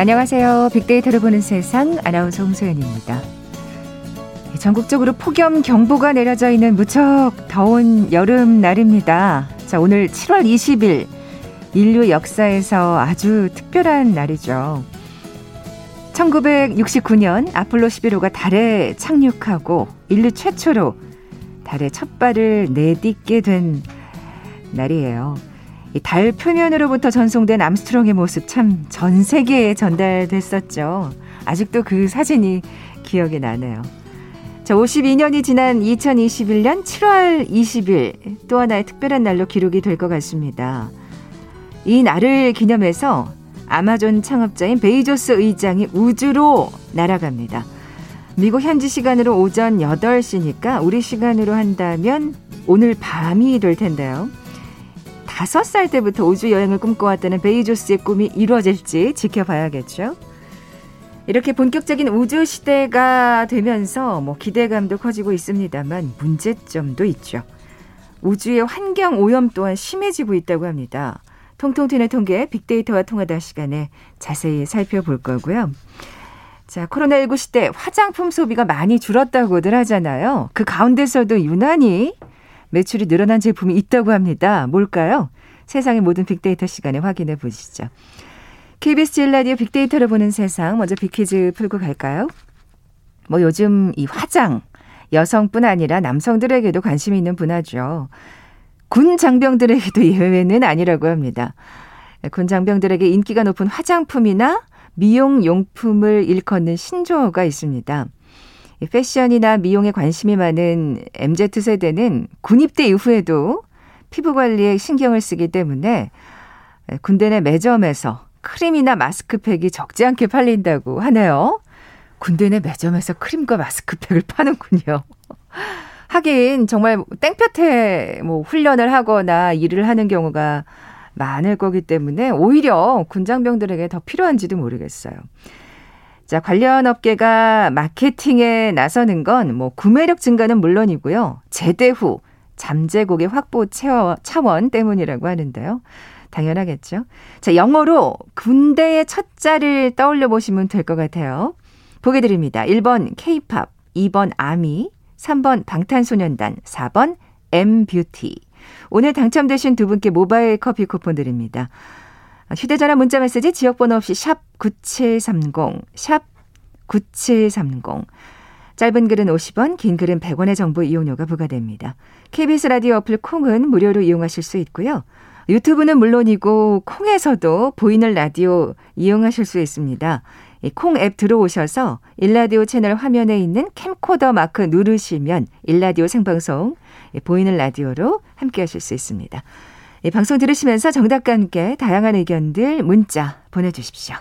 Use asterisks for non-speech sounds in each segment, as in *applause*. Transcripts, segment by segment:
안녕하세요. 빅데이터를 보는 세상 아나운서 홍소연입니다. 전국적으로 폭염 경보가 내려져 있는 무척 더운 여름 날입니다. 자, 오늘 7월 20일 인류 역사에서 아주 특별한 날이죠. 1969년 아폴로 11호가 달에 착륙하고 인류 최초로 달에 첫 발을 내딛게 된 날이에요. 달 표면으로부터 전송된 암스트롱의 모습 참 전 세계에 전달됐었죠. 아직도 그 사진이 기억이 나네요. 자, 52년이 지난 2021년 7월 20일 또 하나의 특별한 날로 기록이 될 것 같습니다. 이 날을 기념해서 아마존 창업자인 베이조스 의장이 우주로 날아갑니다. 미국 현지 시간으로 오전 8시니까 우리 시간으로 한다면 오늘 밤이 될 텐데요. 다섯 살 때부터 우주 여행을 꿈꿔왔다는 베이조스의 꿈이 이루어질지 지켜봐야겠죠. 이렇게 본격적인 우주 시대가 되면서 뭐 기대감도 커지고 있습니다만 문제점도 있죠. 우주의 환경 오염 또한 심해지고 있다고 합니다. 통통 튀는 통계 빅데이터와 통하다 시간에 자세히 살펴볼 거고요. 자, 코로나19 시대 화장품 소비가 많이 줄었다고들 하잖아요. 그 가운데서도 유난히 매출이 늘어난 제품이 있다고 합니다. 뭘까요? 세상의 모든 빅데이터 시간에 확인해 보시죠. KBS 1라디오 빅데이터를 보는 세상 먼저 빅퀴즈 풀고 갈까요? 뭐 요즘 이 화장 여성뿐 아니라 남성들에게도 관심이 있는 분야죠. 군 장병들에게도 *laughs* 예외는 아니라고 합니다. 군 장병들에게 인기가 높은 화장품이나 미용 용품을 일컫는 신조어가 있습니다. 패션이나 미용에 관심이 많은 MZ세대는 군입대 이후에도 피부 관리에 신경을 쓰기 때문에 군대 내 매점에서 크림이나 마스크팩이 적지 않게 팔린다고 하네요. 군대 내 매점에서 크림과 마스크팩을 파는군요. 하긴 정말 땡볕에 뭐 훈련을 하거나 일을 하는 경우가 많을 거기 때문에 오히려 군장병들에게 더 필요한지도 모르겠어요. 자, 관련 업계가 마케팅에 나서는 건 뭐 구매력 증가는 물론이고요. 제대 후 잠재곡의 확보 차원 때문이라고 하는데요. 당연하겠죠. 자, 영어로 군대의 첫 자를 떠올려 보시면 될 것 같아요. 보게 드립니다. 1번 K-팝, 2번 아미, 3번 방탄소년단, 4번 M-뷰티. 오늘 당첨되신 두 분께 모바일 커피 쿠폰 드립니다. 휴대전화 문자메시지 지역번호 없이 샵 9730, 샵 9730. 짧은 글은 50원, 긴 글은 100원의 정보 이용료가 부과됩니다. KBS 라디오 어플 콩은 무료로 이용하실 수 있고요. 유튜브는 물론이고 콩에서도 보이는 라디오 이용하실 수 있습니다. 콩 앱 들어오셔서 일라디오 채널 화면에 있는 캠코더 마크 누르시면 일라디오 생방송 보이는 라디오로 함께 하실 수 있습니다. 이 방송 들으시면서 정답과 함께 다양한 의견들 문자 보내주십시오.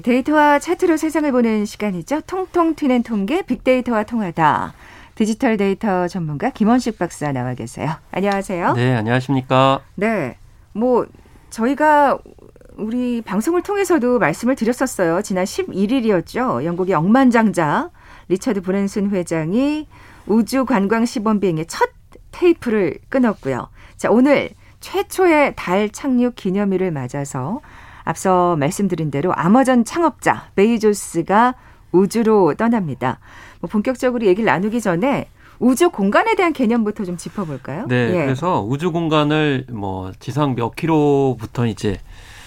데이터와 차트로 세상을 보는 시간이죠. 통통 튀는 통계 빅데이터와 통하다. 디지털 데이터 전문가 김원식 박사 나와 계세요. 안녕하세요. 네, 안녕하십니까? 네. 뭐 저희가 우리 방송을 통해서도 말씀을 드렸었어요. 지난 11일이었죠. 영국의 억만장자 리처드 브랜슨 회장이 우주 관광 시범 비행의 첫 테이프를 끊었고요. 자, 오늘 최초의 달 착륙 기념일을 맞아서 앞서 말씀드린 대로 아마존 창업자 베이조스가 우주로 떠납니다. 뭐 본격적으로 얘기를 나누기 전에 우주 공간에 대한 개념부터 좀 짚어볼까요? 네, 예. 그래서 우주 공간을 뭐 지상 몇 킬로부터 이제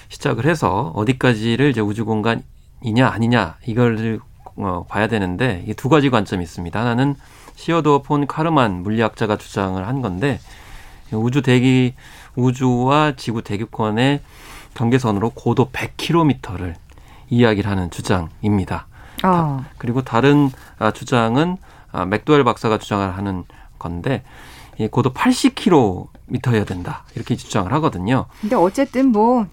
시작을 해서 어디까지를 이제 우주 공간이냐 아니냐 이걸 어, 봐야 되는데 이두 가지 관점이 있습니다. 하나는 시어도 폰 카르만 물리학자가 주장을 한 건데 우주 대기 우주와 지구 대기권의 경계선으로 고도 100km를 이야기를 하는 주장입니다. 어. 그리고 다른 아, 주장은 아, 맥도웰 박사가 주장을 하는 건데 이 고도 80km여야 된다 이렇게 주장을 하거든요. 근데 어쨌든 뭐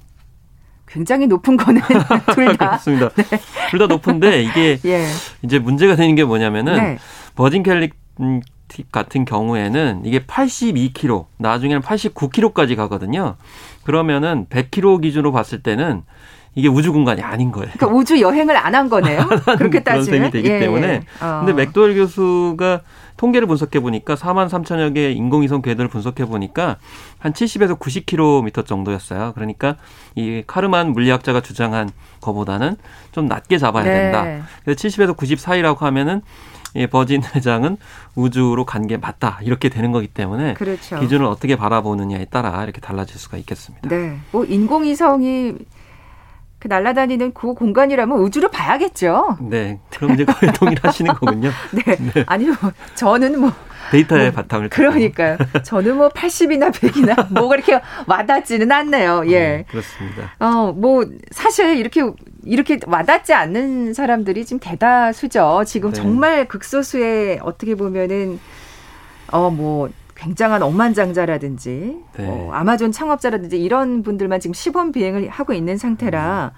굉장히 높은 거는 *laughs* *laughs* 둘 다. 그렇습니다. 네. 둘다 높은데 이게 *laughs* 예. 이제 문제가 되는 게 뭐냐면은 네. 버진 캘리 갤럭틱 같은 경우에는 이게 82km, 나중에는 89km까지 가거든요. 그러면은 100km 기준으로 봤을 때는 이게 우주 공간이 아닌 거예요. 그러니까 우주 여행을 안 한 거네요. *laughs* 그렇게 따지면. 그런 셈이 되기 예, 때문에. 예. 어. 근데 맥도웰 교수가 통계를 분석해 보니까 4만 3천여 개의 인공위성 궤도를 분석해 보니까 한 70에서 90km 정도였어요. 그러니까 이 카르만 물리학자가 주장한 거보다는 좀 낮게 잡아야 네. 된다. 그래서 70에서 90 사이라고 하면은 이 버진 회장은 우주로 간 게 맞다. 이렇게 되는 거기 때문에 그렇죠. 기준을 어떻게 바라보느냐에 따라 이렇게 달라질 수가 있겠습니다. 네. 뭐 인공위성이 그 날아다니는 그 공간이라면 우주로 봐야겠죠. 네. 그럼 이제 거의 동일하시는 거군요. *laughs* 네. 아니 뭐 저는 뭐 데이터의 뭐, 바탕을. 그러니까요. 저는 뭐 80이나 100이나 뭐가 이렇게 와닿지는 않네요. 예. 네, 그렇습니다. 어, 뭐 사실 이렇게 이렇게 와닿지 않는 사람들이 지금 대다수죠. 지금 네. 정말 극소수의 어떻게 보면은 어 뭐 굉장한 억만장자라든지 네. 어, 아마존 창업자라든지 이런 분들만 지금 시범 비행을 하고 있는 상태라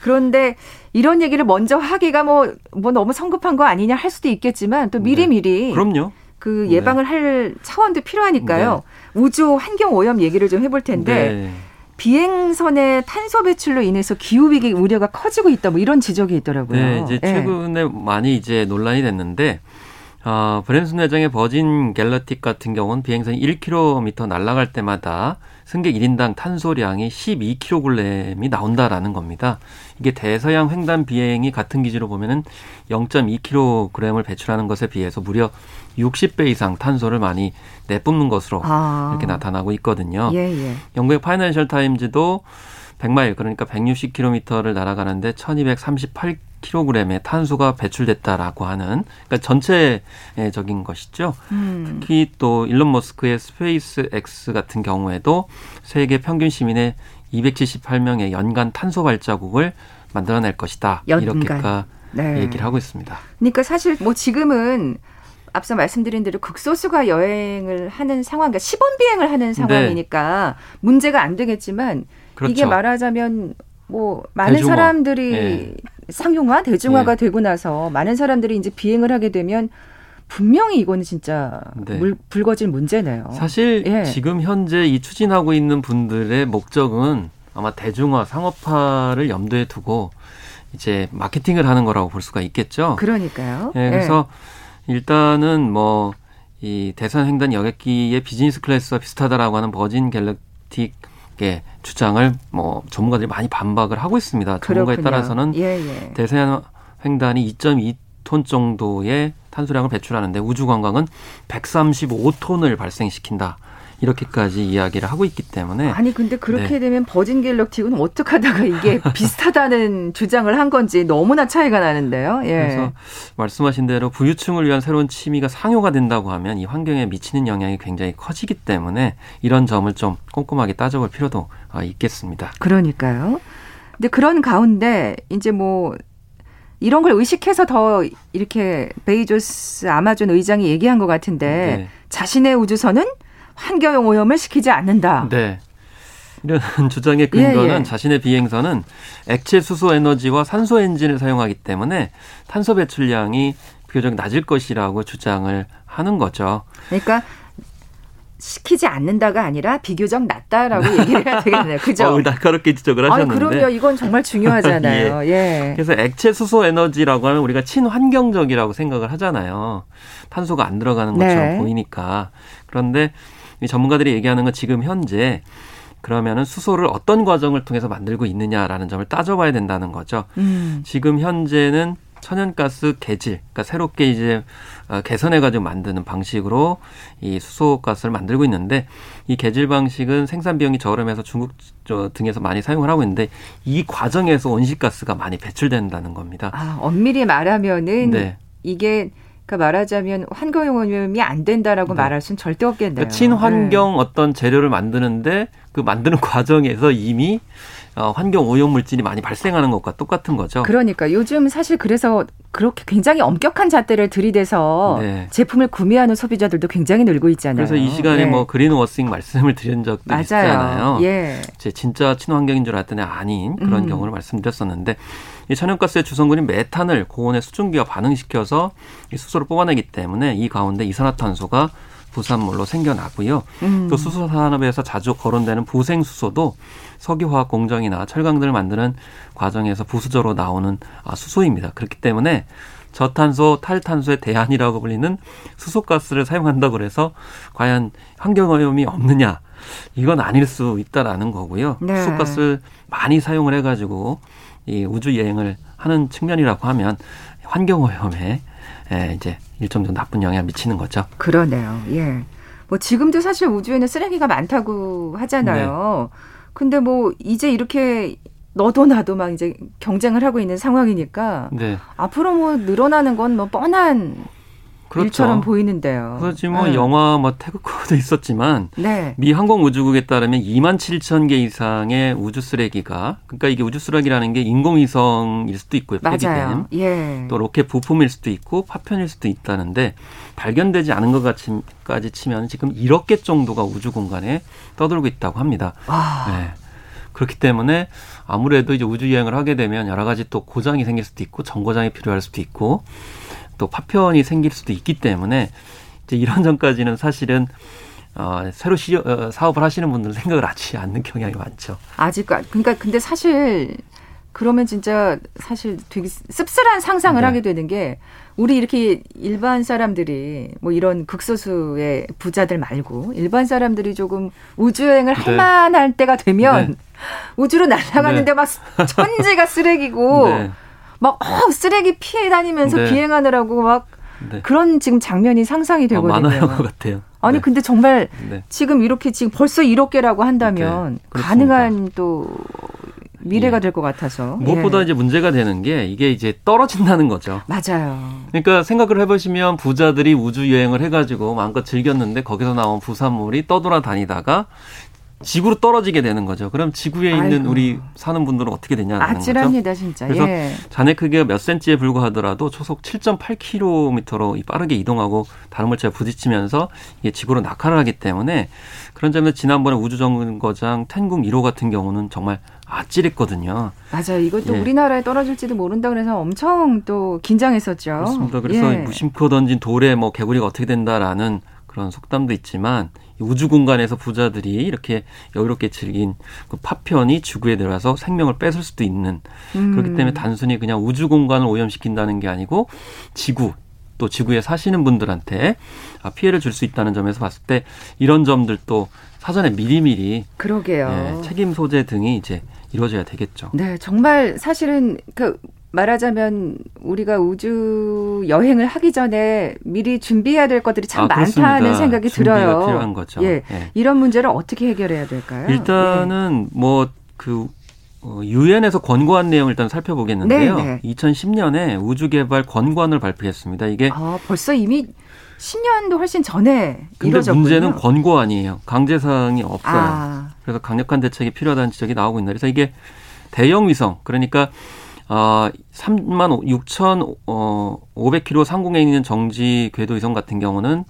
그런데 이런 얘기를 먼저 하기가 뭐, 뭐 너무 성급한 거 아니냐 할 수도 있겠지만 또 미리미리 그럼요. 그 예방을 할 차원도 필요하니까요. 우주 환경 오염 얘기를 좀 해볼 텐데 네. 비행선의 탄소 배출로 인해서 기후 위기 우려가 커지고 있다. 뭐 이런 지적이 있더라고요. 네, 이제 예. 최근에 많이 이제 논란이 됐는데 어, 브랜슨 회장의 버진 갤러틱 같은 경우는 비행선이 1km 날아갈 때마다 승객 1인당 탄소량이 12kg이 나온다라는 겁니다. 이게 대서양 횡단 비행이 같은 기준으로 보면은 0.2kg을 배출하는 것에 비해서 무려 60배 이상 탄소를 많이 내뿜는 것으로 아. 이렇게 나타나고 있거든요. 예, 예. 영국의 파이낸셜 타임즈도 100마일 그러니까 160km를 날아가는데 1238kg의 탄소가 배출됐다라고 하는 그러니까 전체적인 것이죠. 음. 특히 또 일론 머스크의 스페이스 X 같은 경우에도 세계 평균 시민의 278명의 연간 탄소 발자국을 만들어낼 것이다. 연간. 이렇게까 네. 얘기를 하고 있습니다. 그러니까 사실 뭐 지금은 앞서 말씀드린 대로 극소수가 여행을 하는 상황, 그러니까 시범 비행을 하는 상황이니까 문제가 안 되겠지만 네. 그렇죠. 이게 말하자면 뭐 많은 대중화. 사람들이 예. 상용화, 대중화가 예. 되고 나서 많은 사람들이 이제 비행을 하게 되면 분명히 이거는 진짜 네. 물, 불거질 문제네요. 사실 예. 지금 현재 이 추진하고 있는 분들의 목적은 아마 대중화, 상업화를 염두에 두고 이제 마케팅을 하는 거라고 볼 수가 있겠죠. 그러니까요. 예, 그래서 일단은 뭐 이 대선 횡단 여객기의 비즈니스 클래스와 비슷하다라고 하는 버진 갤럭틱 의 주장을 뭐 전문가들이 많이 반박을 하고 있습니다. 전문가에 그렇군요. 따라서는 예, 예. 대서양 횡단이 2.2톤 정도의 탄소량을 배출하는데 우주 관광은 135톤을 발생시킨다. 이렇게까지 이야기를 하고 있기 때문에 아니 근데 그렇게 네. 되면 버진 갤럭틱은 어떻게 하다가 이게 *laughs* 비슷하다는 주장을 한 건지 너무나 차이가 나는데요. 예. 그래서 말씀하신 대로 부유층을 위한 새로운 취미가 상용화 된다고 하면 이 환경에 미치는 영향이 굉장히 커지기 때문에 이런 점을 좀 꼼꼼하게 따져볼 필요도 어, 있겠습니다. 그러니까요. 근데 그런 가운데 이제 뭐 이런 걸 의식해서 더 이렇게 베이조스 아마존 의장이 얘기한 것 같은데 네. 자신의 우주선은 환경 오염을 시키지 않는다. 네. 이런 *laughs* 주장의 근거는 예, 예. 자신의 비행선은 액체 수소 에너지와 산소 엔진을 사용하기 때문에 탄소 배출량이 비교적 낮을 것이라고 주장을 하는 거죠. 그러니까 시키지 않는다가 아니라 비교적 낫다라고 얘기를 해야 되겠네요. *laughs* 그죠? 어, 날카롭게 지적을 아니 하셨는데. 그럼요. 이건 정말 중요하잖아요. *laughs* 예. 그래서 액체 수소 에너지라고 하면 우리가 친환경적이라고 생각을 하잖아요. 탄소가 안 들어가는 것처럼 네. 보이니까. 그런데 이 전문가들이 얘기하는 건 지금 현재 그러면은 수소를 어떤 과정을 통해서 만들고 있느냐라는 점을 따져봐야 된다는 거죠. 음. 지금 현재는 천연가스 개질, 그러니까 새롭게 이제 어, 개선해가지고 만드는 방식으로 이 수소가스를 만들고 있는데 이 개질 방식은 생산 비용이 저렴해서 중국 저 등에서 많이 사용을 하고 있는데 이 과정에서 온실가스가 많이 배출된다는 겁니다. 아, 엄밀히 말하면은 네. 이게 그러니까 말하자면 환경 오염이 안 된다라고 네. 말할 수는 절대 없겠네요. 그러니까 친환경 어떤 재료를 만드는데 그 만드는 *laughs* 과정에서 이미 어, 환경 오염 물질이 많이 발생하는 것과 똑같은 거죠. 그러니까 요즘 사실 그래서 그렇게 굉장히 엄격한 잣대를 들이대서 네. 제품을 구매하는 소비자들도 굉장히 늘고 있잖아요. 그래서 이 시간에 네. 뭐 그린워싱 말씀을 드린 적도 맞아요. 있잖아요. 예. 제 진짜 친환경인 줄 알았더니 아닌 그런 음. 경우를 말씀드렸었는데 이 천연가스의 주성분인 메탄을 고온의 수증기가 반응시켜서 이 수소를 뽑아내기 때문에 이 가운데 이산화탄소가 부산물로 생겨나고요. 음. 또 수소 산업에서 자주 거론되는 부생수소도 석유화학 공정이나 철강 등을 만드는 과정에서 부수저로 나오는 아, 수소입니다. 그렇기 때문에 저탄소, 탈탄소의 대안이라고 불리는 수소가스를 사용한다고 그래서 과연 환경오염이 없느냐? 이건 아닐 수 있다라는 거고요. 네. 수소가스 많이 사용을 해가지고 이 우주 여행을 하는 측면이라고 하면 환경오염에 예, 이제 일정 정도 나쁜 영향을 미치는 거죠. 그러네요. 예. 뭐 지금도 사실 우주에는 쓰레기가 많다고 하잖아요. 네. 근데 뭐 이제 이렇게 너도 나도 막 이제 경쟁을 하고 있는 상황이니까 네. 앞으로 뭐 늘어나는 건 뭐 뻔한 그렇죠. 일처럼 보이는데요. 그렇지 뭐 네. 영화 뭐 태극호도 있었지만 네. 미 항공우주국에 따르면 2만 7천 개 이상의 우주 쓰레기가 그러니까 이게 우주 쓰레기라는 게 인공위성일 수도 있고요. 맞아요. 예. 또 로켓 부품일 수도 있고 파편일 수도 있다는데 발견되지 않은 것까지 치면 지금 1억 개 정도가 우주 공간에 떠돌고 있다고 합니다. 와. 네. 그렇기 때문에 아무래도 이제 우주 여행을 하게 되면 여러 가지 또 고장이 생길 수도 있고 정거장이 필요할 수도 있고 또 파편이 생길 수도 있기 때문에 이제 이런 점까지는 사실은 어, 새로 시, 어, 사업을 하시는 분들은 생각을 하지 않는 경향이 많죠. 아직 그러니까 근데 사실 그러면 진짜 사실 되게 씁쓸한 상상을 네. 하게 되는 게 우리 이렇게 일반 사람들이 뭐 이런 극소수의 부자들 말고 일반 사람들이 조금 우주 여행을 할 네. 만할 때가 되면 네. 우주로 날아가는데 네. 막 천지가 쓰레기고 네. 막 어, 쓰레기 피해 다니면서 네. 비행하느라고 막 네. 그런 지금 장면이 상상이 되거든요. 어, 많아요, 것 같아요. 아니 네. 근데 정말 네. 지금 이렇게 지금 벌써 1억 개라고 한다면 네, 가능한 또 미래가 예. 될것 같아서 무엇보다 예. 이제 문제가 되는 게 이게 이제 떨어진다는 거죠. 맞아요. 그러니까 생각을 해보시면 부자들이 우주 여행을 해가지고 마음껏 즐겼는데 거기서 나온 부산물이 떠돌아 다니다가 지구로 떨어지게 되는 거죠. 그럼 지구에 있는 아이고. 우리 사는 분들은 어떻게 되냐는 아찔합니다, 거죠. 진짜. 그래서 예. 잔해 크기가 몇 센치에 불과하더라도 초속 7.8km로 빠르게 이동하고 다른 물체와 부딪히면서 이게 지구로 낙하를 하기 때문에 그런 점에서 지난번에 우주정거장 텐궁 1호 같은 경우는 정말 아찔했거든요. 맞아요. 이것도 예. 우리나라에 떨어질지도 모른다 그래서 엄청 또 긴장했었죠. 그렇습니다. 그래서 예. 무심코 던진 돌에 뭐 개구리가 어떻게 된다라는 그런 속담도 있지만 우주 공간에서 부자들이 이렇게 여유롭게 즐긴 그 파편이 지구에 들어와서 생명을 뺏을 수도 있는 음. 그렇기 때문에 단순히 그냥 우주 공간을 오염시킨다는 게 아니고 지구 또 지구에 사시는 분들한테 아, 피해를 줄 수 있다는 점에서 봤을 때 이런 점들도 사전에 미리미리 그러게요. 예, 책임 소재 등이 이제 이루어져야 되겠죠. 네, 정말 사실은 그 말하자면 우리가 우주 여행을 하기 전에 미리 준비해야 될 것들이 참 아, 많다는 생각이 들어요. 필요한 거죠. 예. 예. 이런 문제를 어떻게 해결해야 될까요? 일단은 예. 뭐그 어, 유엔에서 권고한 내용을 일단 살펴보겠는데요. 네네. 2010년에 우주 개발 권고안을 발표했습니다. 이게 아, 벌써 이미 10년도 훨씬 전에 근데 이루어졌군요. 문제는 권고안이에요. 강제 사항이 없어요. 아. 그래서 강력한 대책이 필요하다는 지적이 나오고 있는데 그래서 이게 대형 위성 그러니까 어, 3만 6천 어, 500km 상공에 있는 정지 궤도 위성 같은 경우는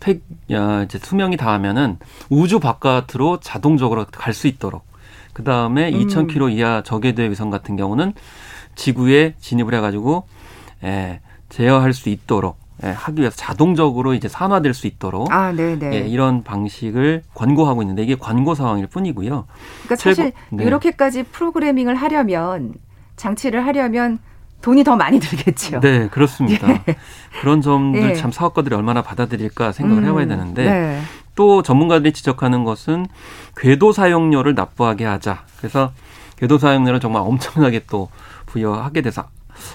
팩, 야, 이제 수명이 닿으면은 우주 바깥으로 자동적으로 갈 수 있도록. 그 다음에 음. 2,000km 이하 저궤도 위성 같은 경우는 지구에 진입을 해가지고 예, 제어할 수 있도록 예, 하기 위해서 자동적으로 이제 산화될 수 있도록 아, 예, 이런 방식을 권고하고 있는데 이게 권고 사항일 뿐이고요. 그러니까 사실 네. 이렇게까지 프로그래밍을 하려면 장치를 하려면 돈이 더 많이 들겠죠. 네, 그렇습니다. *laughs* 예. 그런 점들 예. 참 사업가들이 얼마나 받아들일까 생각을 음, 해봐야 되는데 네. 또 전문가들이 지적하는 것은 궤도 사용료를 납부하게 하자. 그래서 궤도 사용료를 정말 엄청나게 또 부여하게 돼서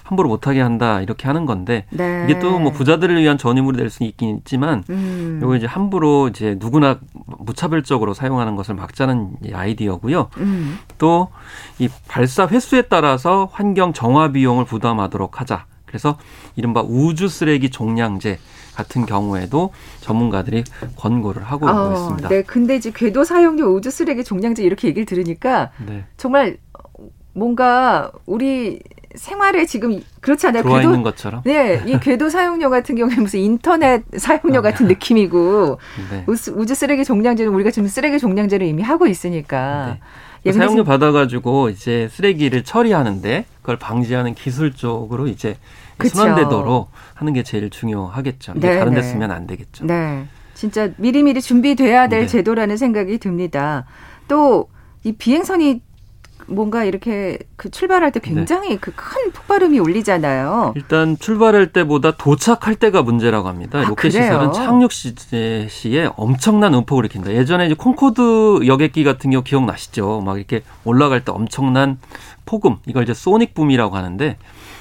함부로 못하게 한다 이렇게 하는 건데 네. 이게 또 뭐 부자들을 위한 전유물이 될수 있긴 있지만 음. 이거 이제 함부로 이제 누구나 무차별적으로 사용하는 것을 막자는 아이디어고요. 음. 또이 발사 횟수에 따라서 환경 정화 비용을 부담하도록 하자. 그래서 이른바 우주 쓰레기 종량제 같은 경우에도 전문가들이 권고를 하고 어, 있습니다. 네, 근데 이제 궤도 사용료 우주 쓰레기 종량제 이렇게 얘기를 들으니까 네. 정말 뭔가 우리 생활에 지금 그렇지 않아요? 들어와 궤도, 있는 것처럼. 네, 이 *laughs* 궤도 사용료 같은 경우에 무슨 인터넷 사용료 같은 느낌이고 네. 우주 쓰레기 종량제는 우리가 지금 쓰레기 종량제를 이미 하고 있으니까. 네. 예, 사용료 받아가지고 이제 쓰레기를 처리하는데 그걸 방지하는 기술 쪽으로 이제 그쵸. 순환되도록 하는 게 제일 중요하겠죠. 네, 다른 데 네. 쓰면 안 되겠죠. 네. 진짜 미리미리 준비돼야 될 네. 제도라는 생각이 듭니다. 또 이 비행선이 뭔가 이렇게 그 출발할 때 굉장히 네. 그큰 폭발음이 울리잖아요. 일단 출발할 때보다 도착할 때가 문제라고 합니다. 아, 로켓 그래요? 시설은 착륙 시에 엄청난 음폭을 일으킨다. 예전에 이제 콩코드 여객기 같은 경우 기억나시죠? 막 이렇게 올라갈 때 엄청난 폭음, 이걸 이제 소닉 붐이라고 하는데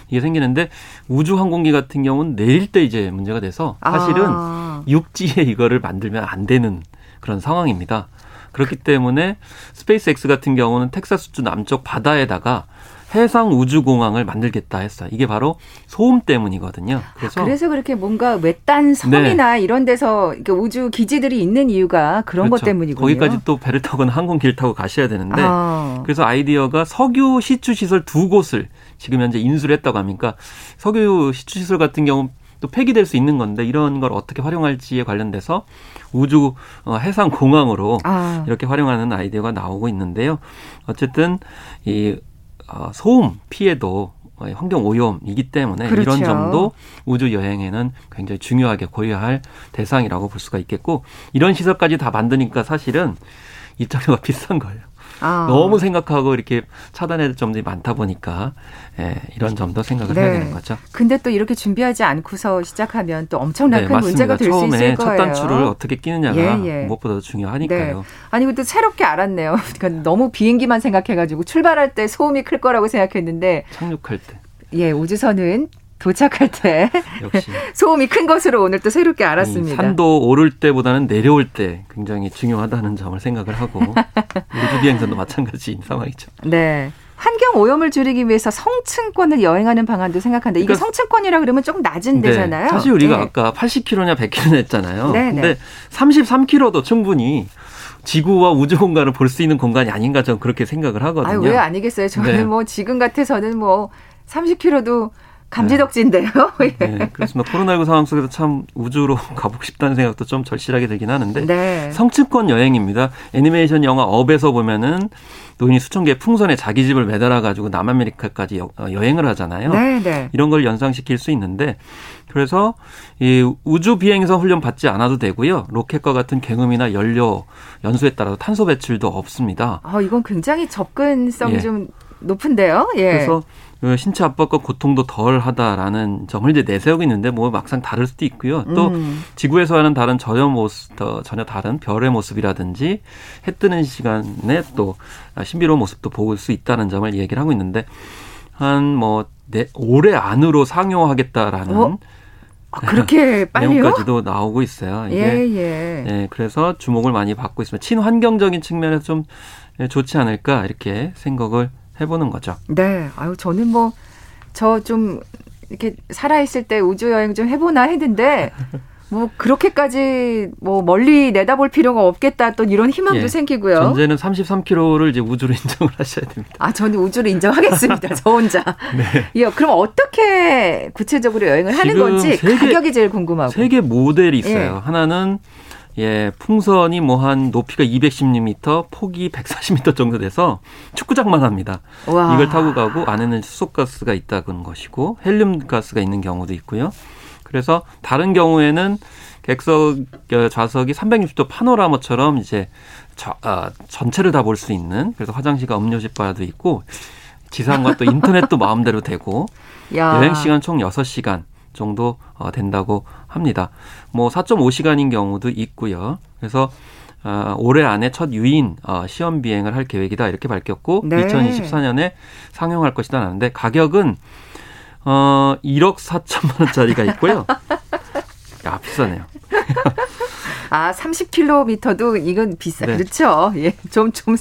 이게 생기는데 우주 항공기 같은 경우는 내릴 때 이제 문제가 돼서 사실은 아. 육지에 이거를 만들면 안 되는 그런 상황입니다. 그렇기 때문에 스페이스 X 같은 경우는 텍사스주 남쪽 바다에다가 해상 우주공항을 만들겠다 했어요. 이게 바로 소음 때문이거든요. 그래서 아, 그래서 그렇게 뭔가 외딴 섬이나 네. 이런 데서 우주 기지들이 있는 이유가 그런 그렇죠. 것 때문이군요. 거기까지 또 배를 타거나 항공기를 타고 가셔야 되는데 아. 그래서 아이디어가 석유 시추 시설 두 곳을 지금 현재 인수를 했다고 합니까? 석유 시추 시설 같은 경우 또 폐기될 수 있는 건데 이런 걸 어떻게 활용할지에 관련돼서 우주 어, 해상 공항으로 아. 이렇게 활용하는 아이디어가 나오고 있는데요. 어쨌든 이 어, 소음 피해도 환경 오염이기 때문에 그렇죠. 이런 점도 우주 여행에는 굉장히 중요하게 고려할 대상이라고 볼 수가 있겠고 이런 시설까지 다 만드니까 사실은 입장료가 *laughs* 비싼 거예요. 아. 너무 생각하고 이렇게 차단해야 될 점들이 많다 보니까 예, 이런 점도 생각을 네. 해야 되는 거죠. 근데 또 이렇게 준비하지 않고서 시작하면 또 엄청난 네, 큰. 문제가 될 수 있을 거예요. 첫 단추를 어떻게 끼느냐가 예, 예. 무엇보다 중요하니까요. 네. 아니 근데 새롭게 알았네요. *laughs* 그러니까 너무 비행기만 생각해가지고 출발할 때 소음이 클 거라고 생각했는데 착륙할 때. 예, 우주선은 도착할 때 역시 *laughs* 소음이 큰 것으로 오늘 또 새롭게 알았습니다. 산도 오를 때보다는 내려올 때 굉장히 중요하다는 점을 생각을 하고 *laughs* 우주 비행선도 마찬가지인 상황이죠. 네. 환경 오염을 줄이기 위해서 성층권을 여행하는 방안도 생각하는데 이게 그러니까, 성층권이라 그러면 조금 낮은 네, 데잖아요. 사실 우리가 네. 아까 80km냐 100km냐 했잖아요. 네, 근데 네. 33km도 충분히 지구와 우주 공간을 볼 수 있는 공간이 아닌가 저는 그렇게 생각을 하거든요. 아유, 왜 아니겠어요? 저는 네. 뭐 지금 같아서는 뭐 30km도 감지덕지인데요. *laughs* 네. 네. 뭐 코로나19 상황 속에서 참 우주로 *laughs* 가보고 싶다는 생각도 좀 절실하게 들긴 하는데 네. 성층권 여행입니다. 애니메이션 영화 업에서 보면은 노인이 수천 개의 풍선에 자기 집을 매달아 가지고 남아메리카까지 여, 어, 행을 하잖아요. 네, 네. 이런 걸 연상시킬 수 있는데 그래서 이 우주 비행선 훈련 받지 않아도 되고요. 로켓과 같은 경음이나 연료 연소에 따라서 탄소 배출도 없습니다. 아, 이건 굉장히 접근성이 예. 좀 높은데요. 예. 그래서 그 신체 압박과 고통도 덜 하다라는 점을 이제 내세우고 있는데 뭐 막상 다를 수도 있고요. 또 음. 지구에서 하는 다른 전혀 모습, 전혀 다른 별의 모습이라든지 해 뜨는 시간에 또 신비로운 모습도 볼 수 있다는 점을 얘기를 하고 있는데 한뭐 올해 안으로 상용하겠다라는 어? 아, 그렇게 *laughs* 빨리요? 내용까지도 나오고 있어요. 이게 예, 예. 예, 그래서 주목을 많이 받고 있습니다. 친환경적인 측면에서 좀 좋지 않을까 이렇게 생각을 해보는 거죠. 네. 아유, 저는 뭐, 저 좀, 이렇게 살아있을 때 우주 여행 좀 해보나 했는데, 뭐, 그렇게까지 뭐, 멀리 내다볼 필요가 없겠다, 또 이런 희망도 예, 생기고요. 전제는 33km를 이제 우주로 *laughs* 인정을 하셔야 됩니다. 아, 저는 우주로 인정하겠습니다. *laughs* 저 혼자. 네. 예, 그럼 어떻게 구체적으로 여행을 하는 건지 세계, 가격이 제일 궁금하고. 세계 모델이 있어요. 예. 하나는 예, 풍선이 뭐 한 높이가 210m, 폭이 140m 정도 돼서 축구장만 합니다. 와. 이걸 타고 가고 안에는 수소가스가 있다는 것이고 헬륨 가스가 있는 경우도 있고요. 그래서 다른 경우에는 객석 어, 좌석이 360도 파노라마처럼 이제 저, 아, 전체를 다 볼 수 있는 그래서 화장실과 음료실 바도 있고 지상과 또 인터넷도 마음대로 되고 *laughs* 야. 여행 시간 총 6시간 정도 어, 된다고 합니다. 뭐 4.5시간인 경우도 있고요. 그래서 어, 올해 안에 첫 유인 어, 시험 비행을 할 계획이다 이렇게 밝혔고 네. 2024년에 상용할 것이다 하는데 가격은 어 1억 4천만 원짜리가 있고요. *laughs* 야 비싸네요. 아, 30km도 이건 비싸. 네. 그렇죠. 예. 좀, 좀,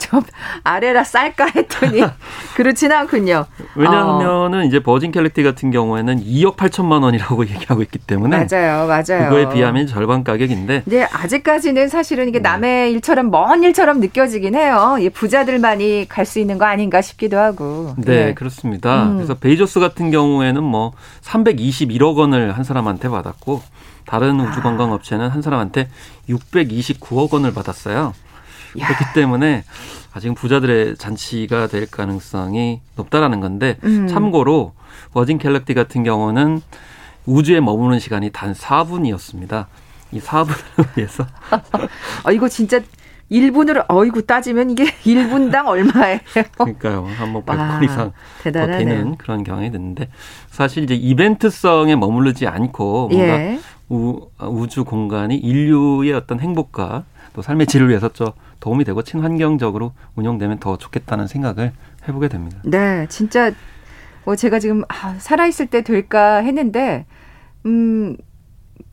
좀 아래라 쌀까 했더니 *laughs* 그렇진 않군요. 왜냐하면은 어. 이제 버진 갤럭티 같은 경우에는 2억 8천만 원이라고 *laughs* 얘기하고 있기 때문에 맞아요. 맞아요. 그거에 비하면 절반 가격인데. 네, 아직까지는 사실은 이게 네. 남의 일처럼 먼 일처럼 느껴지긴 해요. 예, 부자들만이 갈 수 있는 거 아닌가 싶기도 하고. 네, 네. 그렇습니다. 음. 그래서 베이조스 같은 경우에는 뭐 321억 원을 한 사람한테 받았고 다른 우주관광업체는 한 사람한테 629억 원을 받았어요. 야. 그렇기 때문에 아직 부자들의 잔치가 될 가능성이 높다라는 건데 음. 참고로 워진 갤럭티 같은 경우는 우주에 머무는 시간이 단 4분이었습니다. 이 4분을 *laughs* 위해서 아 이거 진짜 1분으로 어이구 따지면 이게 *laughs* 1분당 얼마예요? 그러니까요. 한번 100분 이상 대단하네요. 더 되는 그런 경향이 드는데 사실 이제 이벤트성에 머무르지 않고 뭔가 예. 우, 우주 공간이 인류의 어떤 행복과 또 삶의 질을 위해서 좀 도움이 되고 친환경적으로 운영되면 더 좋겠다는 생각을 해보게 됩니다. 네, 진짜 뭐 제가 지금 아, 살아있을 때 될까 했는데 음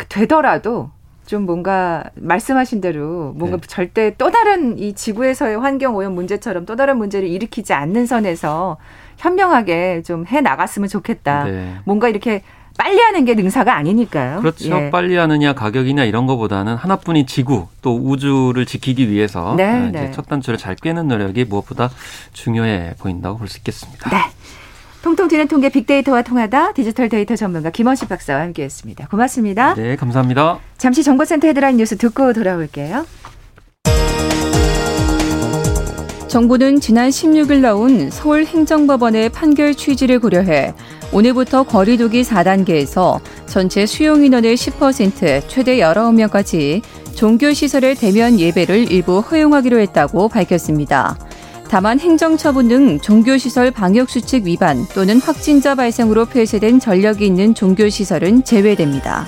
되더라도 좀 뭔가 말씀하신 대로 뭔가 네. 절대 또 다른 이 지구에서의 환경 오염 문제처럼 또 다른 문제를 일으키지 않는 선에서 현명하게 좀 해 나갔으면 좋겠다. 네. 뭔가 이렇게 빨리 하는 게 능사가 아니니까요. 그렇죠. 예. 빨리 하느냐 가격이냐 이런 거보다는 하나뿐인 지구 또 우주를 지키기 위해서 네, 아, 이제 네. 첫 단추를 잘 꿰는 노력이 무엇보다 중요해 보인다고 볼 수 있겠습니다. 네. 통통 튀는 통계 빅데이터와 통하다 디지털 데이터 전문가 김원식 박사와 함께했습니다. 고맙습니다. 네, 감사합니다. 잠시 정보센터 헤드라인 뉴스 듣고 돌아올게요. 정부는 지난 16일 나온 서울행정법원의 판결 취지를 고려해 오늘부터 거리두기 4단계에서 전체 수용 인원의 10% 최대 19명까지 종교시설의 대면 예배를 일부 허용하기로 했다고 밝혔습니다. 다만 행정처분 등 종교시설 방역수칙 위반 또는 확진자 발생으로 폐쇄된 전력이 있는 종교시설은 제외됩니다.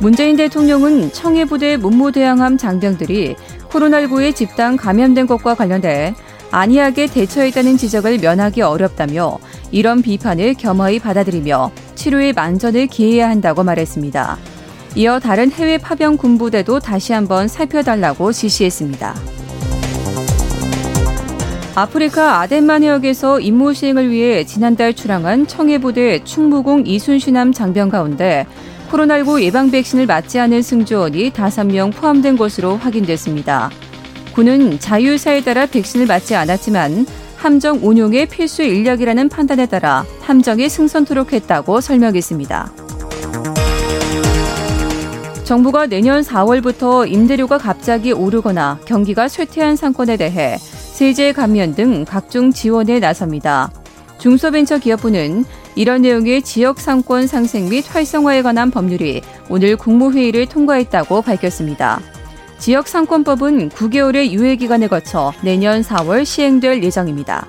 문재인 대통령은 청해부대 문무대항함 장병들이 코로나19에 집단 감염된 것과 관련돼 안이하게 대처했다는 지적을 면하기 어렵다며 이런 비판을 겸허히 받아들이며 치료의 만전을 기해야 한다고 말했습니다. 이어 다른 해외 파병 군부대도 다시 한번 살펴달라고 지시했습니다. 아프리카 아덴만 해역에서 임무 시행을 위해 지난달 출항한 청해부대 충무공 이순신함 장병 가운데 코로나19 예방 백신을 맞지 않은 승조원이 5명 포함된 것으로 확인됐습니다. 군은 자유사에 따라 백신을 맞지 않았지만 함정 운용의 필수 인력이라는 판단에 따라 함정에 승선토록 했다고 설명했습니다. 정부가 내년 4월부터 임대료가 갑자기 오르거나 경기가 쇠퇴한 상권에 대해 세제 감면 등 각종 지원에 나섭니다. 중소벤처기업부는 이런 내용의 지역 상권 상생 및 활성화에 관한 법률이 오늘 국무회의를 통과했다고 밝혔습니다. 지역 상권법은 9개월의 유예 기간을 거쳐 내년 4월 시행될 예정입니다.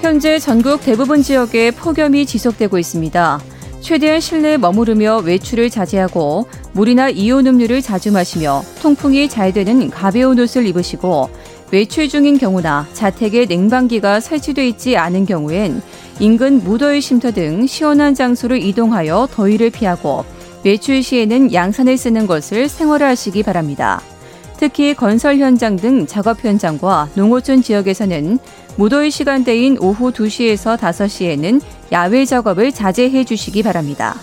현재 전국 대부분 지역에 폭염이 지속되고 있습니다. 최대한 실내에 머무르며 외출을 자제하고 물이나 이온 음료를 자주 마시며 통풍이 잘 되는 가벼운 옷을 입으시고 외출 중인 경우나 자택에 냉방기가 설치돼 있지 않은 경우엔 인근 무더위 쉼터 등 시원한 장소로 이동하여 더위를 피하고 외출 시에는 양산을 쓰는 것을 생활화하시기 바랍니다. 특히 건설 현장 등 작업 현장과 농어촌 지역에서는 무더위 시간대인 오후 2시에서 5시에는 야외 작업을 자제해 주시기 바랍니다.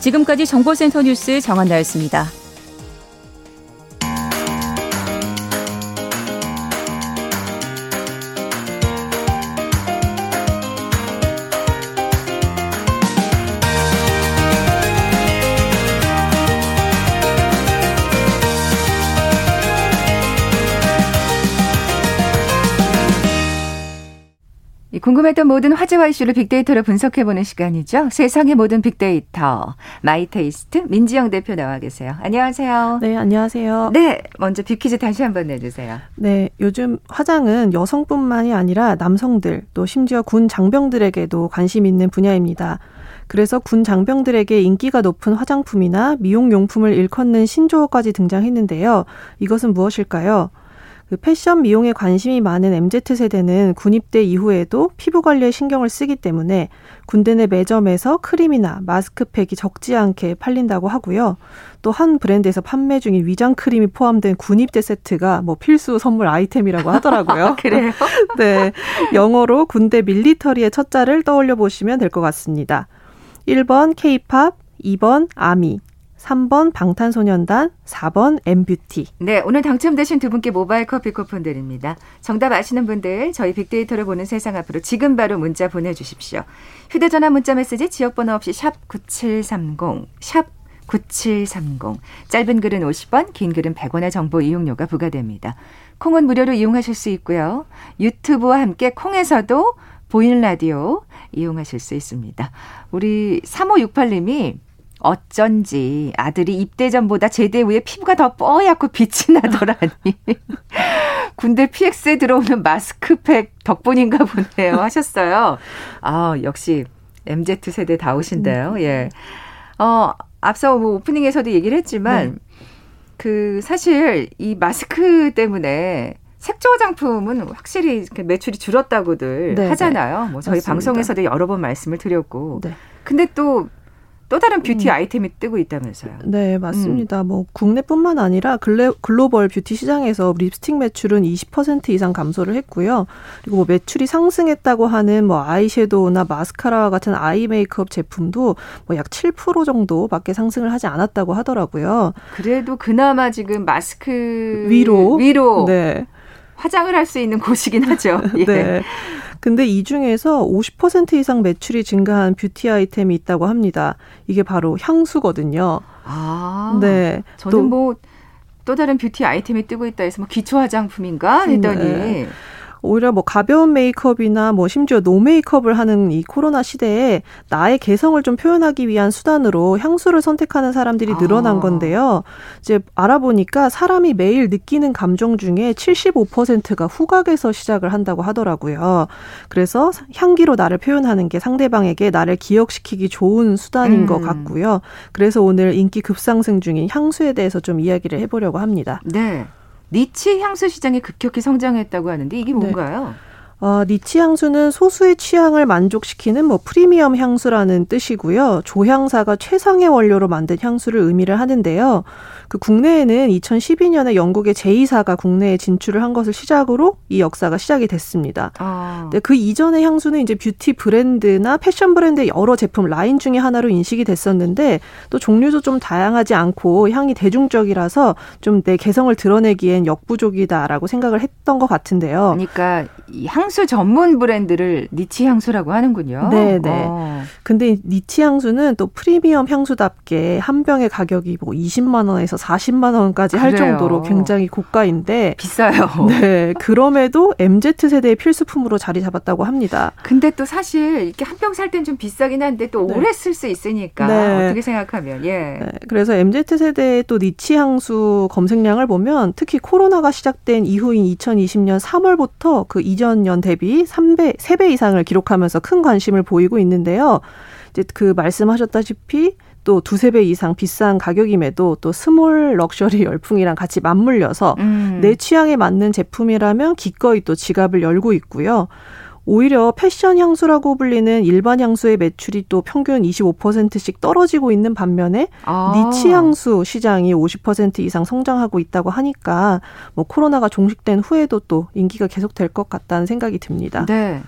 지금까지 정보센터 뉴스 정한나였습니다. 궁금했던 모든 화제와 이슈를 빅데이터로 분석해보는 시간이죠. 세상의 모든 빅데이터. 마이테이스트 민지영 대표 나와 계세요. 안녕하세요. 네, 안녕하세요. 네, 먼저 빅퀴즈 다시 한번 내주세요. 네, 요즘 화장은 여성뿐만이 아니라 남성들, 또 심지어 군 장병들에게도 관심 있는 분야입니다. 그래서 군 장병들에게 인기가 높은 화장품이나 미용용품을 일컫는 신조어까지 등장했는데요. 이것은 무엇일까요? 그 패션 미용에 관심이 많은 MZ세대는 군입대 이후에도 피부 관리에 신경을 쓰기 때문에 군대 내 매점에서 크림이나 마스크팩이 적지 않게 팔린다고 하고요. 또 한 브랜드에서 판매 중인 위장 크림이 포함된 군입대 세트가 뭐 필수 선물 아이템이라고 하더라고요. *laughs* 그래요? *laughs* 네. 영어로 군대 밀리터리의 첫자를 떠올려 보시면 될 것 같습니다. 1번 케이팝, 2번 아미, 3번 방탄소년단, 4번 엠뷰티. 네, 오늘 당첨되신 두 분께 모바일 커피 쿠폰 드립니다. 정답 아시는 분들 저희 빅데이터를 보는 세상 앞으로 지금 바로 문자 보내주십시오. 휴대전화 문자 메시지 지역번호 없이 샵 9730, 샵 9730. 짧은 글은 50원, 긴 글은 100원의 정보 이용료가 부과됩니다. 콩은 무료로 이용하실 수 있고요. 유튜브와 함께 콩에서도 보이는 라디오 이용하실 수 있습니다. 우리 3568님이 어쩐지 아들이 입대 전보다 제대 후에 피부가 더 뽀얗고 빛이 나더라니. *laughs* 군대 PX에 들어오는 마스크팩 덕분인가 보네요. 하셨어요. 아, 역시 MZ 세대 다우신데요. 음. 예. 어, 앞서 뭐 오프닝에서도 얘기를 했지만 네. 그 사실 이 마스크 때문에 색조 화장품은 확실히 그 매출이 줄었다고들 네, 하잖아요. 뭐 저희 맞습니다. 방송에서도 여러 번 말씀을 드렸고. 네. 근데 또 또 다른 뷰티 음. 아이템이 뜨고 있다면서요. 네, 맞습니다. 뭐 국내뿐만 아니라 글레, 글로벌 뷰티 시장에서 립스틱 매출은 20% 이상 감소를 했고요. 그리고 뭐 매출이 상승했다고 하는 뭐 아이섀도우나 마스카라와 같은 아이 메이크업 제품도 뭐 약 7% 정도밖에 상승을 하지 않았다고 하더라고요. 그래도 그나마 지금 마스크 위로 위로 네. 화장을 할 수 있는 곳이긴 하죠. *laughs* 예. 네. 근데 이 중에서 50% 이상 매출이 증가한 뷰티 아이템이 있다고 합니다. 이게 바로 향수거든요. 아, 네. 저는 또- 뭐 또 다른 뷰티 아이템이 뜨고 있다 해서 뭐 기초 화장품인가 했더니 네. 오히려 뭐 가벼운 메이크업이나 뭐 심지어 노 메이크업을 하는 이 코로나 시대에 나의 개성을 좀 표현하기 위한 수단으로 향수를 선택하는 사람들이 늘어난 아. 건데요. 이제 알아보니까 사람이 매일 느끼는 감정 중에 75%가 후각에서 시작을 한다고 하더라고요. 그래서 향기로 나를 표현하는 게 상대방에게 나를 기억시키기 좋은 수단인 음. 것 같고요. 그래서 오늘 인기 급상승 중인 향수에 대해서 좀 이야기를 해보려고 합니다. 네. 니치 향수 시장이 급격히 성장했다고 하는데 이게 뭔가요? 어, 니치 향수는 소수의 취향을 만족시키는 뭐 프리미엄 향수라는 뜻이고요. 조향사가 최상의 원료로 만든 향수를 의미를 하는데요. 그 국내에는 2012년에 영국의 제이사가 국내에 진출을 한 것을 시작으로 이 역사가 시작이 됐습니다. 아, 근데 그 이전의 향수는 이제 뷰티 브랜드나 패션 브랜드의 여러 제품 라인 중에 하나로 인식이 됐었는데 또 종류도 좀 다양하지 않고 향이 대중적이라서 좀 내 개성을 드러내기엔 역부족이다라고 생각을 했던 것 같은데요. 그러니까 이 향수 전문 브랜드를 니치 향수라고 하는군요. 네, 네. 어. 근데 이 니치 향수는 또 프리미엄 향수답게 한 병의 가격이 뭐 20만 원에서 40만 원까지 할 그래요. 정도로 굉장히 고가인데 비싸요. *laughs* 네, 그럼에도 MZ 세대의 필수품으로 자리 잡았다고 합니다. 근데 또 사실 이렇게 한 병 살 땐 좀 비싸긴 한데 또 네. 오래 쓸 수 있으니까 네. 어떻게 생각하면 예. 네, 그래서 MZ 세대의 또 니치 향수 검색량을 보면 특히 코로나가 시작된 이후인 2020년 3월부터 그 이전 년 대비 3배, 3배 이상을 기록하면서 큰 관심을 보이고 있는데요. 이제 그 말씀하셨다시피 또 두세 배 이상 비싼 가격임에도 또 스몰 럭셔리 *laughs* 열풍이랑 같이 맞물려서 음. 내 취향에 맞는 제품이라면 기꺼이 또 지갑을 열고 있고요. 오히려 패션 향수라고 불리는 일반 향수의 매출이 또 평균 25%씩 떨어지고 있는 반면에 아. 니치 향수 시장이 50% 이상 성장하고 있다고 하니까 뭐 코로나가 종식된 후에도 또 인기가 계속될 것 같다는 생각이 듭니다. 네.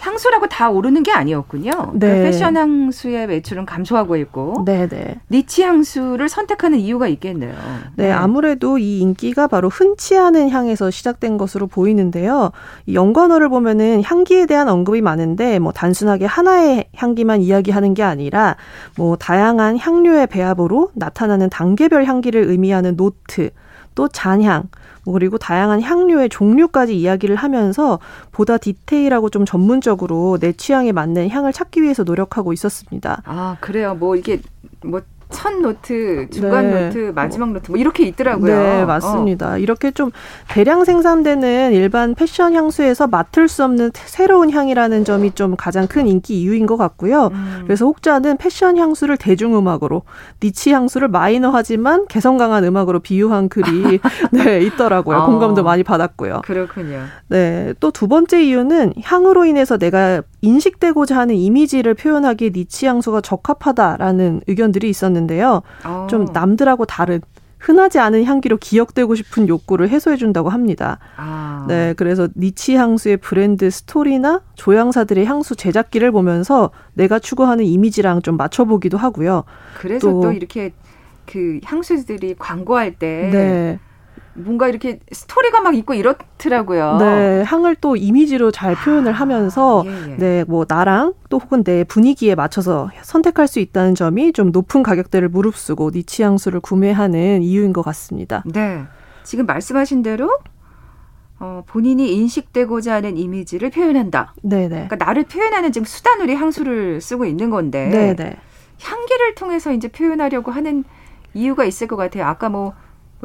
향수라고 다 오르는 게 아니었군요. 네. 그 패션 향수의 매출은 감소하고 있고 네, 네. niche 향수를 선택하는 이유가 있겠네요. 네, 아무래도 이 인기가 바로 흔치 않은 향에서 시작된 것으로 보이는데요. 이 연관어를 보면은 향기에 대한 언급이 많은데 뭐 단순하게 하나의 향기만 이야기하는 게 아니라 뭐 다양한 향료의 배합으로 나타나는 단계별 향기를 의미하는 노트, 또 잔향, 뭐 그리고 다양한 향료의 종류까지 이야기를 하면서 보다 디테일하고 좀 전문적으로 내 취향에 맞는 향을 찾기 위해서 노력하고 있었습니다. 아 그래요. 뭐 이게 뭐 첫 노트, 중간 네. 노트, 마지막 노트 뭐 이렇게 있더라고요. 네, 맞습니다. 어. 이렇게 좀 대량 생산되는 일반 패션 향수에서 맡을 수 없는 새로운 향이라는 점이 좀 가장 큰 인기 이유인 것 같고요. 음. 그래서 혹자는 패션 향수를 대중음악으로, 니치 향수를 마이너하지만 개성 강한 음악으로 비유한 글이 *laughs* 네, 있더라고요. 어. 공감도 많이 받았고요. 그렇군요. 네, 또 두 번째 이유는 향으로 인해서 내가 인식되고자 하는 이미지를 표현하기에 니치 향수가 적합하다라는 의견들이 있었는데 요. 어. 좀 남들하고 다른 흔하지 않은 향기로 기억되고 싶은 욕구를 해소해 준다고 합니다. 아. 네, 그래서 니치 향수의 브랜드 스토리나 조향사들의 향수 제작기를 보면서 내가 추구하는 이미지랑 좀 맞춰보기도 하고요. 그래서 또, 또 이렇게 그 향수들이 광고할 때 네. 뭔가 이렇게 스토리가 막 있고 이렇더라고요. 네, 향을 또 이미지로 잘 표현을 아, 하면서 예, 예. 네, 뭐 나랑 또 혹은 내 분위기에 맞춰서 선택할 수 있다는 점이 좀 높은 가격대를 무릅쓰고 니치 향수를 구매하는 이유인 것 같습니다. 네. 지금 말씀하신 대로 어, 본인이 인식되고자 하는 이미지를 표현한다. 네네. 네. 그러니까 나를 표현하는 지금 수단으로 향수를 쓰고 있는 건데 네네. 네. 향기를 통해서 이제 표현하려고 하는 이유가 있을 것 같아요. 아까 뭐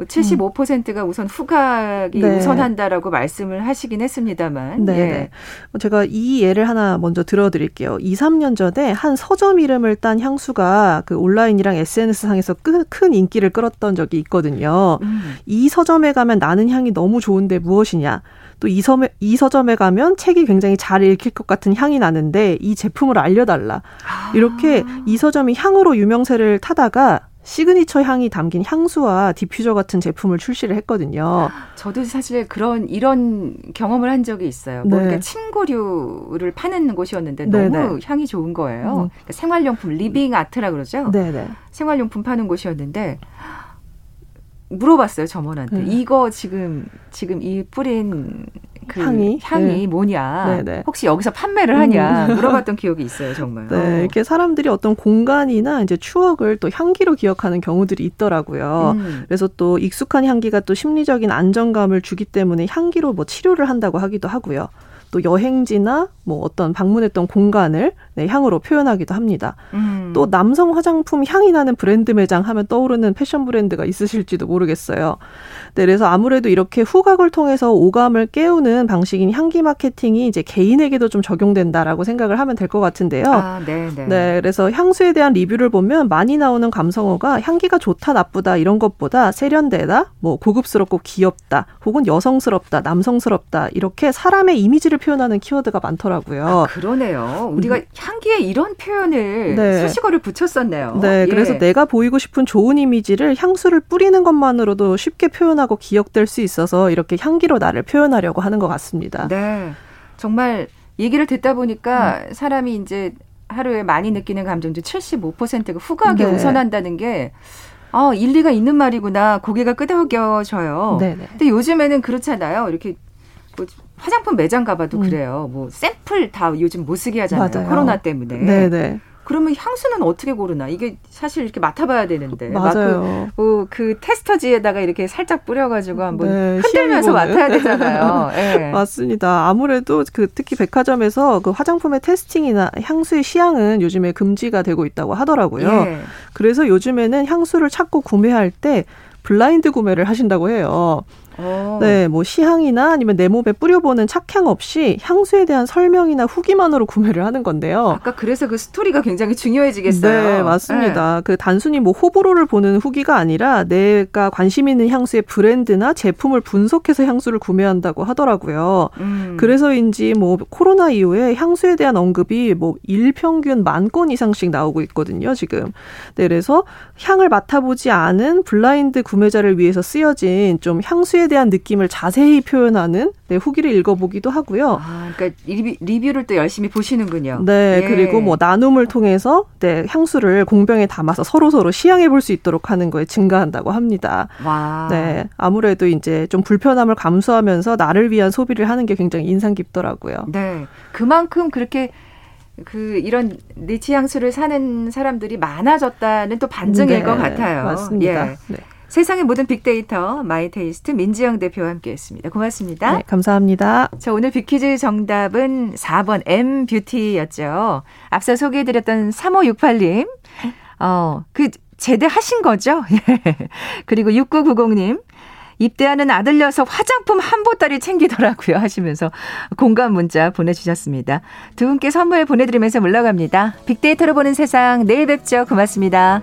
75%가 뭐 우선 후각이 네. 우선한다라고 말씀을 하시긴 했습니다만. 네. 예. 네. 제가 이 예를 하나 먼저 들어드릴게요. 2, 3년 전에 한 서점 이름을 딴 향수가 그 온라인이랑 SNS상에서 큰 인기를 끌었던 적이 있거든요. 음. 이 서점에 가면 나는 향이 너무 좋은데 무엇이냐. 또이 이 서점에 가면 책이 굉장히 잘 읽힐 것 같은 향이 나는데 이 제품을 알려달라. 아. 이렇게 이 서점이 향으로 유명세를 타다가 시그니처 향이 담긴 향수와 디퓨저 같은 제품을 출시를 했거든요. 저도 사실 그런 이런 경험을 한 적이 있어요. 뭐 네. 뭔가 침구류를 파는 곳이었는데 너무 네네. 향이 좋은 거예요. 음. 그러니까 생활용품 living art라 그러죠. 네네. 생활용품 파는 곳이었는데 물어봤어요 점원한테 네. 이거 지금 지금 이 뿌린 그 향이 향이 네. 뭐냐 네네. 혹시 여기서 판매를 하냐 음. *laughs* 물어봤던 기억이 있어요 정말. 네 어. 이렇게 사람들이 어떤 공간이나 이제 추억을 또 향기로 기억하는 경우들이 있더라고요. 음. 그래서 또 익숙한 향기가 또 심리적인 안정감을 주기 때문에 향기로 뭐 치료를 한다고 하기도 하고요. 또 여행지나 뭐 어떤 방문했던 공간을 네, 향으로 표현하기도 합니다. 음. 또 남성 화장품 향이 나는 브랜드 매장 하면 떠오르는 패션 브랜드가 있으실지도 모르겠어요. 네, 그래서 아무래도 이렇게 후각을 통해서 오감을 깨우는 방식인 향기 마케팅이 이제 개인에게도 좀 적용된다라고 생각을 하면 될 것 같은데요. 아, 네, 네. 네, 그래서 향수에 대한 리뷰를 보면 많이 나오는 감성어가 향기가 좋다, 나쁘다 이런 것보다 세련되다, 뭐 고급스럽고 귀엽다, 혹은 여성스럽다, 남성스럽다 이렇게 사람의 이미지를 표현하는 키워드가 많더라고요. 아, 그러네요. 우리가 음. 향기에 이런 표현을 네. 수식어를 붙였었네요. 네, 예. 그래서 내가 보이고 싶은 좋은 이미지를 향수를 뿌리는 것만으로도 쉽게 표현하고 기억될 수 있어서 이렇게 향기로 나를 표현하려고 하는 것 같습니다. 네, 정말 얘기를 듣다 보니까 음. 사람이 이제 하루에 많이 느끼는 감정 중 75%가 후각에 네. 우선한다는 게 아, 일리가 있는 말이구나. 고개가 끄덕여져요. 네네. 네. 근데 요즘에는 그렇잖아요. 이렇게 뭐 화장품 매장 가봐도 음. 그래요. 뭐 샘플 다 요즘 못 쓰게 하잖아요. 맞아요. 코로나 때문에. 네네. 그러면 향수는 어떻게 고르나? 이게 사실 이렇게 맡아봐야 되는데. 맞아요. 그, 뭐, 그 테스터지에다가 이렇게 살짝 뿌려가지고 한번 네, 흔들면서 맡아야 되잖아요. 네. *laughs* 맞습니다. 아무래도 그 특히 백화점에서 그 화장품의 테스팅이나 향수의 시향은 요즘에 금지가 되고 있다고 하더라고요. 예. 그래서 요즘에는 향수를 찾고 구매할 때 블라인드 구매를 하신다고 해요. 어. 네, 뭐 시향이나 아니면 내 몸에 뿌려보는 착향 없이 향수에 대한 설명이나 후기만으로 구매를 하는 건데요. 아까 그래서 그 스토리가 굉장히 중요해지겠어요. 네, 맞습니다. 네. 그 단순히 뭐 호불호를 보는 후기가 아니라 내가 관심 있는 향수의 브랜드나 제품을 분석해서 향수를 구매한다고 하더라고요. 음. 그래서인지 뭐 코로나 이후에 향수에 대한 언급이 뭐 일평균 만 건 이상씩 나오고 있거든요, 지금. 네, 그래서 향을 맡아보지 않은 블라인드 구매자를 위해서 쓰여진 좀 향수 에 대한 느낌을 자세히 표현하는 네, 후기를 읽어보기도 하고요. 아, 그러니까 리뷰, 를또 열심히 보시는군요. 네, 예. 그리고 뭐 나눔을 통해서 네, 향수를 공병에 담아서 서로 서로 시향해 볼 수 있도록 하는 거에 증가한다고 합니다. 와. 네, 아무래도 이제 좀 불편함을 감수하면서 나를 위한 소비를 하는 게 굉장히 인상 깊더라고요. 네, 그만큼 그렇게 그 이런 niche 향수를 사는 사람들이 많아졌다는 또 반증일 네, 것 같아요. 맞습니다. 예. 네. 세상의 모든 빅데이터 마이테이스트 민지영 대표와 함께했습니다. 고맙습니다. 네, 감사합니다. 자 오늘 빅퀴즈 정답은 4번 M 뷰티였죠. 앞서 소개해드렸던 3568님. 어, 그 제대하신 거죠? *laughs* 예. 그리고 6990님. 입대하는 아들 녀석 화장품 한 보따리 챙기더라고요 하시면서 공감 문자 보내주셨습니다. 두 분께 선물 보내드리면서 물러갑니다. 빅데이터로 보는 세상 내일 뵙죠. 고맙습니다.